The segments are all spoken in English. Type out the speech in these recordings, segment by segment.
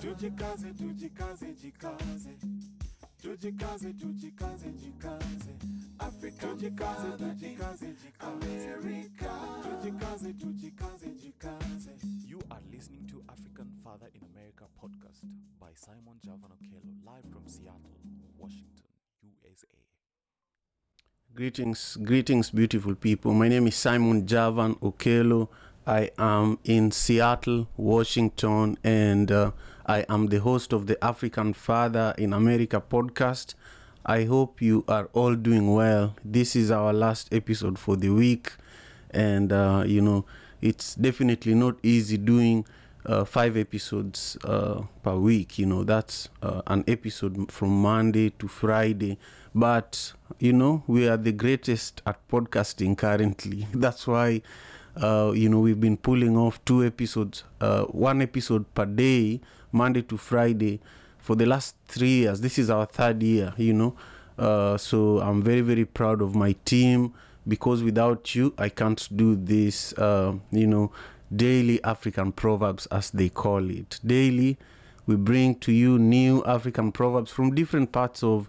Tujikaze, tujikaze, jikaze. Tujikaze, tujikaze, jikaze. Africa, tujikaze, tujikaze, jikaze. America, tujikaze, tujikaze, jikaze. You are listening to African Father in America podcast by Simon Javan Okelo, live from Seattle, Washington, USA. Greetings, greetings, beautiful people. My name is Simon Javan Okelo. I am in Seattle, Washington, and uh, I am the host of the African Father in America podcast. I hope you are all doing well. This is our last episode for the week, and uh, you know, it's definitely not easy doing uh, five episodes uh, per week. You know, that's uh, an episode from Monday to Friday. But, you know, we are the greatest at podcasting currently. That's why, uh, you know, we've been pulling off two episodes, uh, one episode per day, Monday to Friday, for the last three years. This is our third year, you know. Uh, so I'm very, very proud of my team because without you, I can't do this, uh, you know, daily African proverbs, as they call it. Daily, we bring to you new African proverbs from different parts of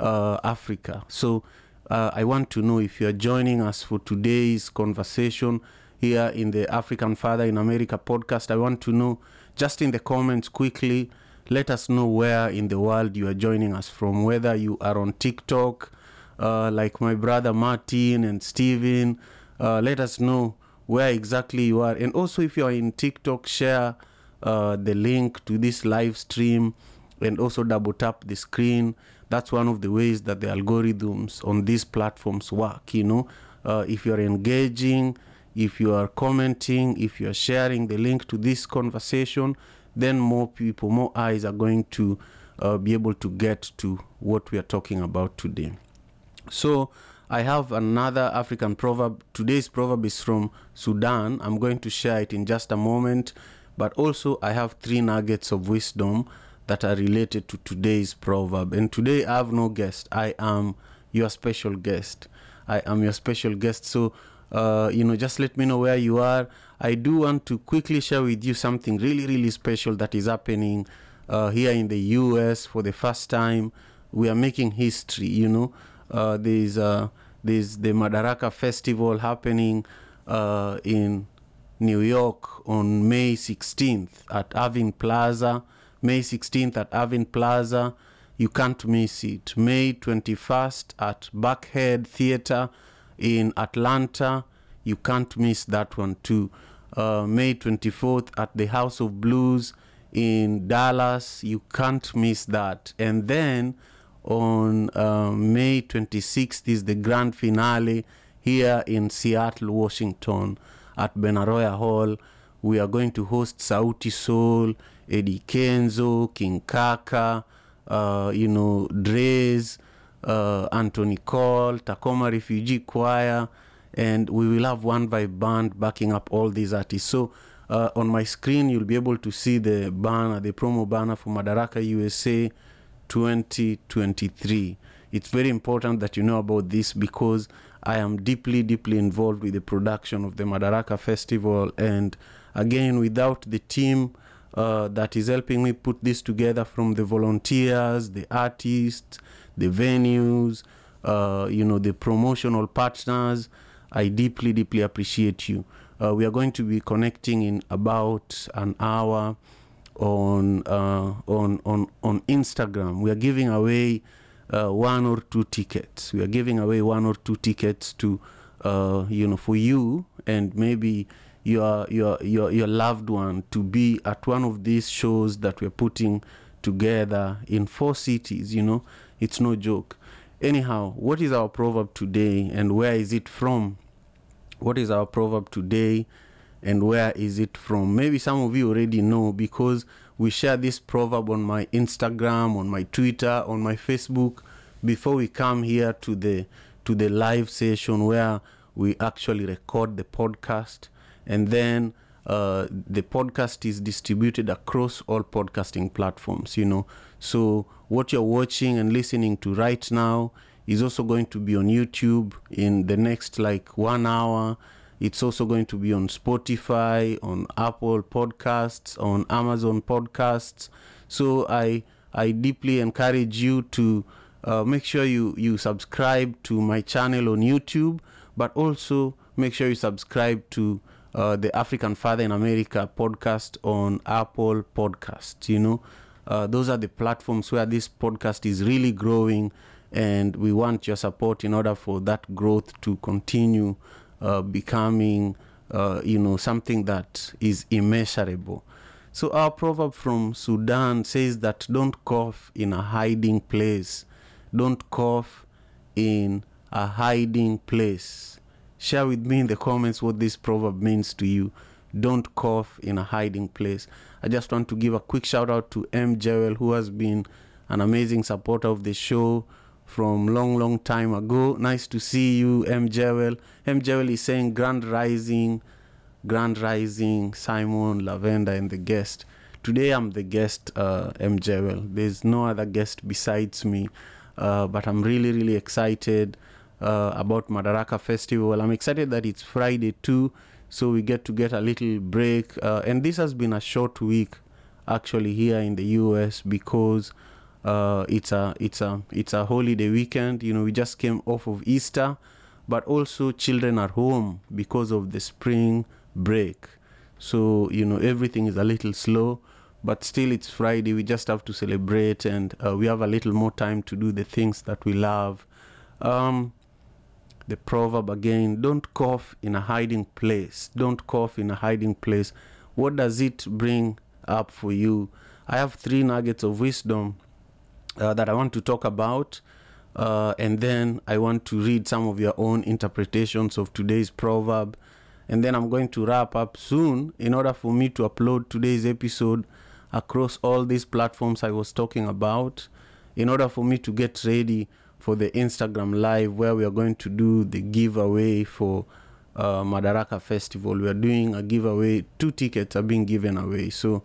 uh, Africa. So uh, I want to know if you are joining us for today's conversation here in the African Father in America podcast. I want to know just in the comments quickly. Let us know where in the world you are joining us from, whether you are on TikTok, uh, like my brother Martin and Steven. Uh, let us know where exactly you are. And also, if you are in TikTok, share uh, the link to this live stream and also double tap the screen. That's one of the ways that the algorithms on these platforms work. You know, uh, if you're engaging, if you are commenting, if you are sharing the link to this conversation, then more people, more eyes are going to uh, be able to get to what we are talking about today. So, I have another African proverb. Today's proverb is from Sudan. I'm going to share it in just a moment. But also, I have three nuggets of wisdom that are related to today's proverb. And today, I have no guest. I am your special guest. I am your special guest. So, uh, you know, just let me know where you are. I do want to quickly share with you something really, really special that is happening uh, here in the US for the first time. We are making history, you know. Uh, there's, uh, there's the Madaraka Festival happening uh, in New York on May 16th at Irving Plaza. May 16th at Irving Plaza. You can't miss it. May 21st at Buckhead Theater in Atlanta. You can't miss that one too. Uh, May 24th at the House of Blues in Dallas. You can't miss that. And then on uh, May 26th is the grand finale here in Seattle, Washington at Benaroya Hall. We are going to host Sauti Sol, Eddie Kenzo, King Kaka, uh, you know, Dre's, uh, Anthony Cole, Tacoma Refugee Choir, and we will have one vibe band backing up all these artists. So uh, on my screen, you'll be able to see the banner, the promo banner for Madaraka USA 2023. It's very important that you know about this because I am deeply, deeply involved with the production of the Madaraka Festival. And again, without the team uh, that is helping me put this together from the volunteers, the artists, the venues, uh, you know, the promotional partners, I deeply, deeply appreciate you. Uh, we are going to be connecting in about an hour on uh, on on on Instagram. We are giving away uh, one or two tickets. We are giving away one or two tickets to uh, you know for you and maybe your your your your loved one to be at one of these shows that we're putting together in four cities. You know, it's no joke. Anyhow, what is our proverb today and where is it from? What is our proverb today? and where is it from? Maybe some of you already know because we share this proverb on my Instagram, on my Twitter, on my Facebook before we come here to the to the live session where we actually record the podcast and then uh, the podcast is distributed across all podcasting platforms you know so what you're watching and listening to right now is also going to be on youtube in the next like one hour It's also going to be on Spotify, on Apple Podcasts, on Amazon Podcasts. So I I deeply encourage you to uh, make sure you you subscribe to my channel on YouTube, but also make sure you subscribe to uh, the African Father in America podcast on Apple Podcasts. You know, uh, those are the platforms where this podcast is really growing, and we want your support in order for that growth to continue uh, becoming, uh, you know, something that is immeasurable. So our proverb from Sudan says that don't cough in a hiding place. Don't cough in a hiding place. Share with me in the comments what this proverb means to you. Don't cough in a hiding place. I just want to give a quick shout out to M. Jewel, who has been an amazing supporter of the show from long, long time ago. Nice to see you, M. Jewel. M. Jewel is saying Grand Rising, Grand Rising, Simon, Lavender, and the guest. Today I'm the guest, uh, M. Jewel. There's no other guest besides me, uh, but I'm really, really excited uh, about Madaraka Festival. I'm excited that it's Friday too, so we get to get a little break. Uh, and this has been a short week, actually, here in the US because uh, it's a it's a it's a holiday weekend. You know, we just came off of Easter, but also children are home because of the spring break. So you know everything is a little slow, but still it's Friday. We just have to celebrate, and uh, we have a little more time to do the things that we love. Um, the proverb again: "Don't cough in a hiding place." Don't cough in a hiding place. What does it bring up for you? I have three nuggets of wisdom uh, that I want to talk about. Uh, and then I want to read some of your own interpretations of today's proverb. And then I'm going to wrap up soon in order for me to upload today's episode across all these platforms I was talking about, in order for me to get ready for the Instagram live where we are going to do the giveaway for uh, Madaraka Festival. We are doing a giveaway, two tickets are being given away. So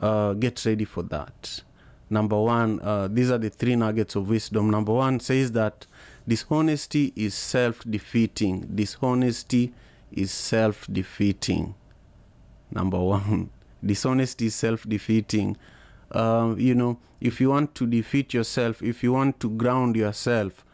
uh, get ready for that. Number one uh, these are the three nuggets of wisdom. Number one says that dishonesty is self-defeating. Dishonesty is self-defeating. Number one dishonesty is self-defeating um, you know if you want to defeat yourself if you want to ground yourself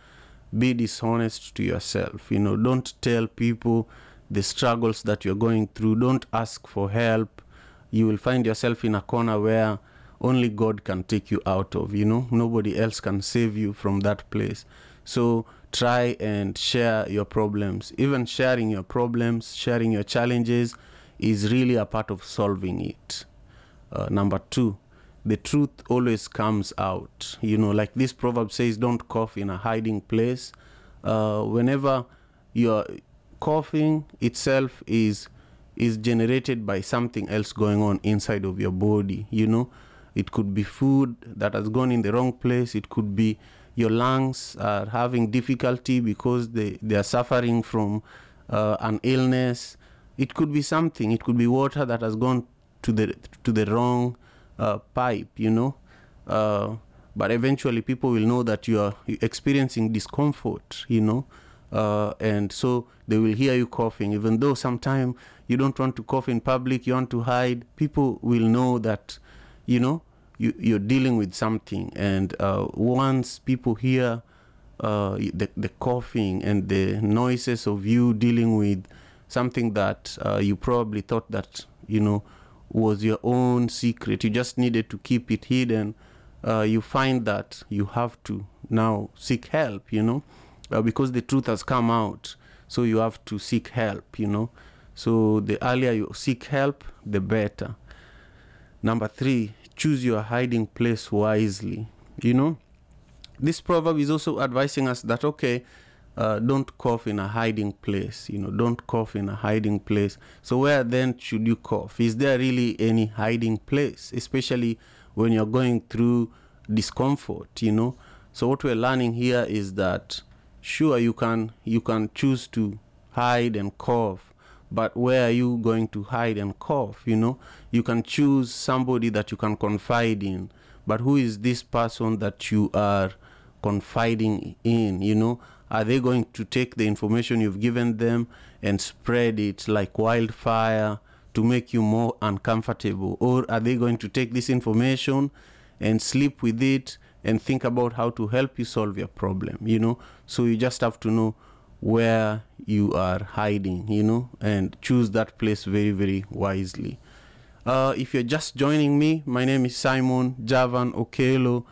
be dishonest to yourself you know don't tell people the struggles that you're going through don't ask for help you will find yourself in a corner where only God can take you out of, you know, nobody else can save you from that place. So try and share your problems. Even sharing your problems, sharing your challenges is really a part of solving it. Uh, number two, the truth always comes out. You know, like this proverb says, don't cough in a hiding place. Uh, whenever you're coughing itself is is generated by something else going on inside of your body you know it could be food that has gone in the wrong place. It could be your lungs are having difficulty because they, they are suffering from uh, an illness. It could be something. It could be water that has gone to the to the wrong pipe. You know, uh, but eventually people will know that you are experiencing discomfort. You know, uh, and so they will hear you coughing, even though sometimes you don't want to cough in public. You want to hide. People will know that you know you, you're dealing with something and uh, once people hear uh, the, the coughing and the noises of you dealing with something that uh, you probably thought that you know was your own secret. You just needed to keep it hidden. Uh, you find that you have to now seek help you know uh, because the truth has come out. So you have to seek help you know. So the earlier you seek help the better. Number three choose your hiding place wisely. You know, this proverb is also advising us that, okay, uh, don't cough in a hiding place. You know, don't cough in a hiding place. So, where then should you cough? Is there really any hiding place, especially when you're going through discomfort? You know, so what we're learning here is that sure you can you can choose to hide and cough but where are you going to hide and cough you know you can choose somebody that you can confide in but who is this person that you are confiding in you know are they going to take the information you've given them and spread it like wildfire to make you more uncomfortable? Or are they going to take this information and sleep with it and think about how to help you solve your problem you know? So you just have to know where you are hiding you know and choose that place very very wisely. Uh, if you're just joining me, my name is Simon Javan Okelo.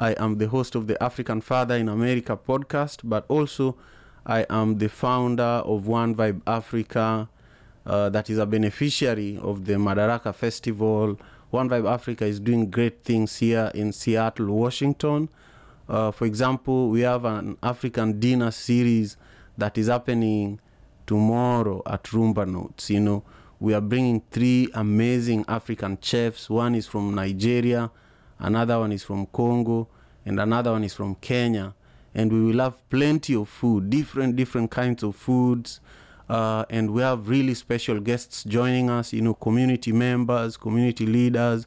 I am the host of the African Father in America podcast, but also I am the founder of One Vibe Africa, uh, that is a beneficiary of the Madaraka Festival. One Vibe Africa is doing great things here in Seattle, Washington. Uh, for example, we have an African dinner series that is happening tomorrow at Rumba Notes. You know, we are bringing three amazing African chefs. One is from Nigeria, another one is from Congo, and another one is from Kenya. And we will have plenty of food, different different kinds of foods. Uh, and we have really special guests joining us, you know, community members, community leaders.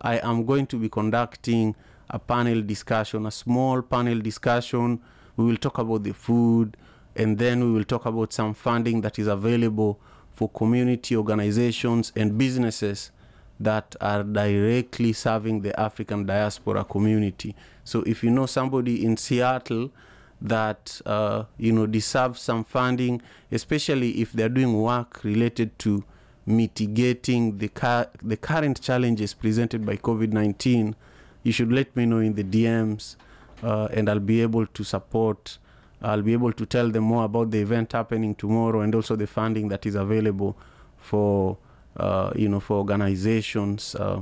I am going to be conducting a panel discussion, a small panel discussion. We will talk about the food, and then we will talk about some funding that is available for community organizations and businesses that are directly serving the African diaspora community. So if you know somebody in Seattle that uh, you know deserves some funding, especially if they're doing work related to mitigating the the current challenges presented by COVID-19, you should let me know in the DMs, uh, and I'll be able to support I'll be able to tell them more about the event happening tomorrow and also the funding that is available for uh, you know for organizations uh,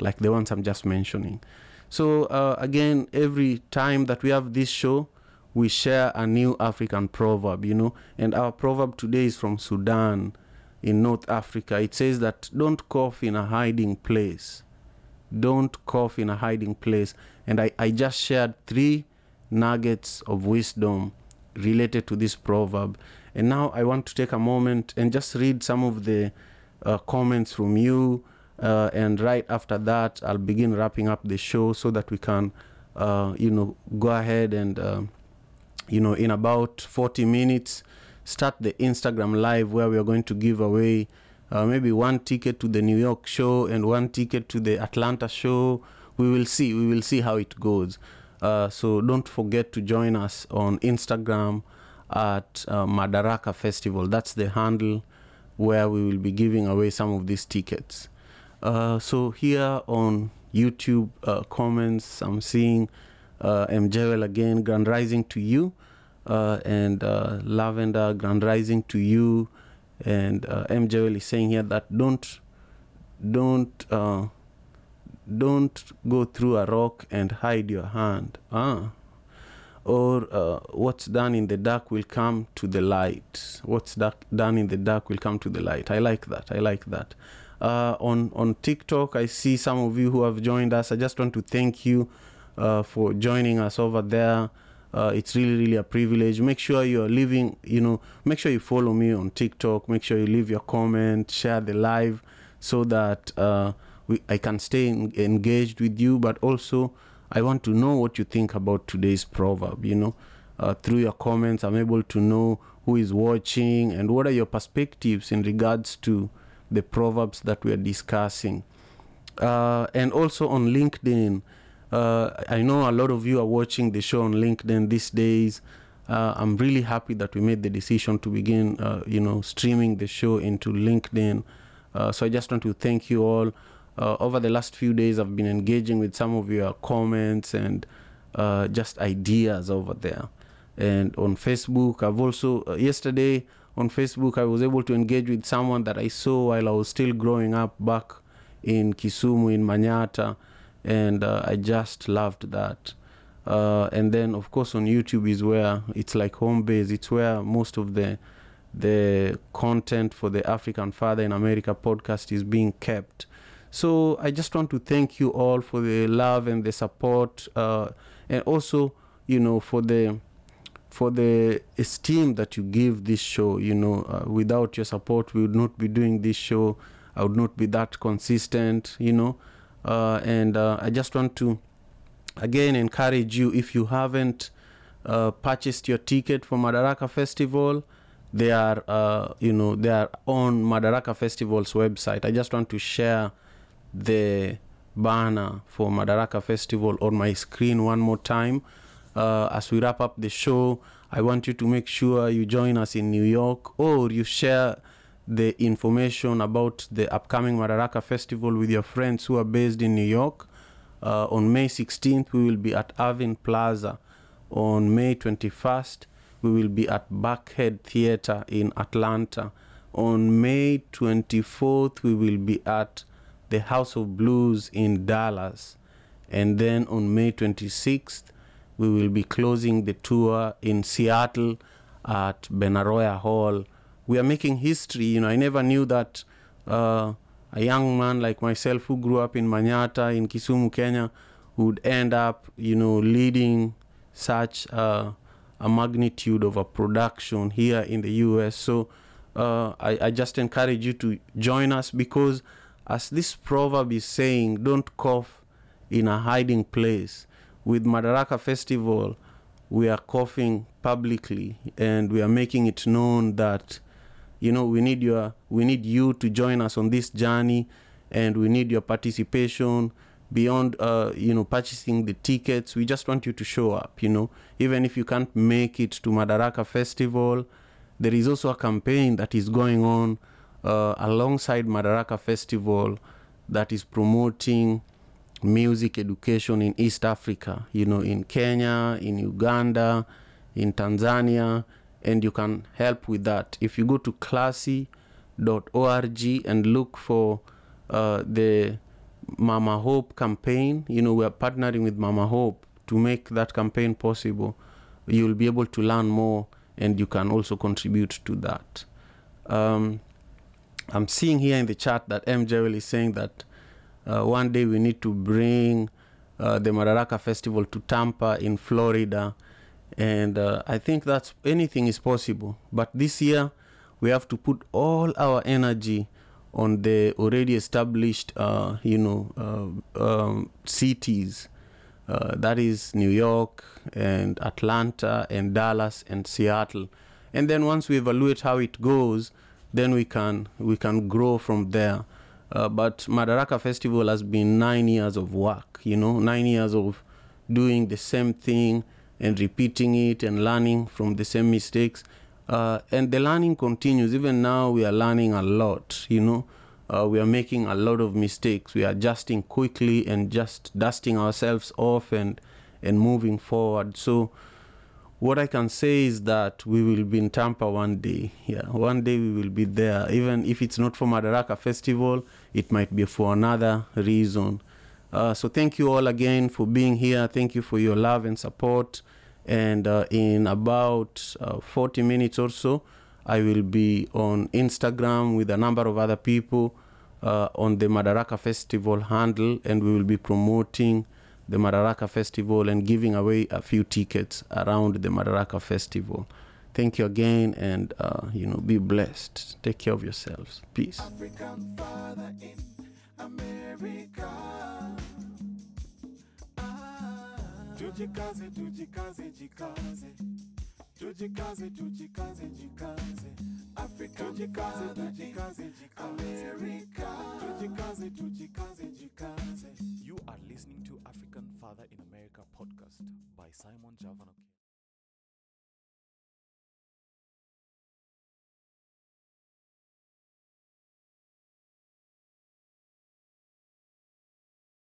like the ones I'm just mentioning. So uh, again, every time that we have this show, we share a new African proverb, you know, and our proverb today is from Sudan in North Africa. It says that don't cough in a hiding place. Don't cough in a hiding place. And I, I just shared three nuggets of wisdom related to this proverb. And now I want to take a moment and just read some of the uh, comments from you. Uh, and right after that, I'll begin wrapping up the show so that we can, uh, you know, go ahead and, uh, you know, in about 40 minutes, start the Instagram live where we are going to give away uh, maybe one ticket to the New York show and one ticket to the Atlanta show. We will see. We will see how it goes. Uh, so don't forget to join us on Instagram at uh, Madaraka Festival. That's the handle where we will be giving away some of these tickets. Uh, so here on YouTube uh, comments, I'm seeing uh, M. Jewel again, Grand Rising to you, uh, and uh, Lavender, Grand Rising to you, and uh, M. Jewel is saying here that don't, don't, uh, don't go through a rock and hide your hand. Ah. Or uh, what's done in the dark will come to the light. What's dark, done in the dark will come to the light. I like that. I like that. Uh, on on TikTok, I see some of you who have joined us. I just want to thank you uh, for joining us over there. Uh, it's really really a privilege. Make sure you're leaving. You know, make sure you follow me on TikTok. Make sure you leave your comment, share the live, so that uh, we, I can stay en- engaged with you. But also, I want to know what you think about today's proverb. You know, uh, through your comments, I'm able to know who is watching and what are your perspectives in regards to the proverbs that we are discussing. Uh, and also on LinkedIn, uh, I know a lot of you are watching the show on LinkedIn these days. Uh, I'm really happy that we made the decision to begin, uh, you know, streaming the show into LinkedIn. So I just want to thank you all. Uh, over the last few days, I've been engaging with some of your comments and uh, just ideas over there. And on Facebook, I've also, uh, yesterday on Facebook, I was able to engage with someone that I saw while I was still growing up back in Kisumu, in Manyata. And uh, I just loved that. Uh, and then, of course, on YouTube is where it's like home base. It's where most of the the content for the African Father in America podcast is being kept. So I just want to thank you all for the love and the support, uh, and also, you know, for the for the esteem that you give this show. You know, uh, without your support, we would not be doing this show. I would not be that consistent. You know, uh, and uh, I just want to again encourage you if you haven't uh, purchased your ticket for Madaraka Festival, they are uh, you know they are on Madaraka Festival's website. I just want to share the banner for Madaraka Festival on my screen one more time. Uh, as we wrap up the show, I want you to make sure you join us in New York or you share the information about the upcoming Madaraka Festival with your friends who are based in New York. Uh, on May 16th, we will be at Irving Plaza. On May 21st, we will be at Buckhead Theater in Atlanta. On May 24th, we will be at the House of Blues in Dallas. And then on May 26th, we will be closing the tour in Seattle at Benaroya Hall. We are making history. You know, I never knew that uh, a young man like myself who grew up in Manyata in Kisumu, Kenya, would end up, you know, leading such a magnitude of a production here in the US. So uh, I, I just encourage you to join us because, as this proverb is saying, don't cough in a hiding place. With Madaraka Festival, we are coughing publicly and we are making it known that you know we need your we need you to join us on this journey and we need your participation beyond uh, you know purchasing the tickets we just want you to show up you know even if you can't make it to madaraka festival there is also a campaign that is going on uh, alongside madaraka festival that is promoting music education in east africa you know in kenya in uganda in tanzania and you can help with that. If you go to classy.org and look for uh, the mama hope campaign you know we are partnering with mama hope to make that campaign possible. You'll be able to learn more and you can also contribute to that. Um, i'm seeing here in the chat that m Jewel is saying that uh, one day we need to bring uh, the madaraka festival to tampa in florida. And uh, i think that's anything is possible. But this year we have to put all our energy on the already established uh, you know uh, um, cities. Uh, that is new york and atlanta and dallas and seattle. And then once we evaluate how it goes then we can we can grow from there uh, but madaraka festival has been nine years of work you know nine years of doing the same thing and repeating it and learning from the same mistakes. Uh, and the learning continues. Even now, we are learning a lot. You know, uh, we are making a lot of mistakes. We are adjusting quickly and just dusting ourselves off and and moving forward. So, what I can say is that we will be in Tampa one day. Yeah, one day we will be there. Even if it's not for Madaraka Festival, it might be for another reason. Uh, so thank you all again for being here. Thank you for your love and support. And uh, in about uh, 40 minutes or so, I will be on Instagram with a number of other people uh, on the Madaraka Festival handle, and we will be promoting the Madaraka Festival and giving away a few tickets around the Madaraka Festival. Thank you again, and uh, you know, be blessed. Take care of yourselves. Peace. Tujikaze, tujikaze, jikaze. America. Tujikaze, tujikaze, jikaze. You are listening to African Father in America podcast by Simon Javanoke.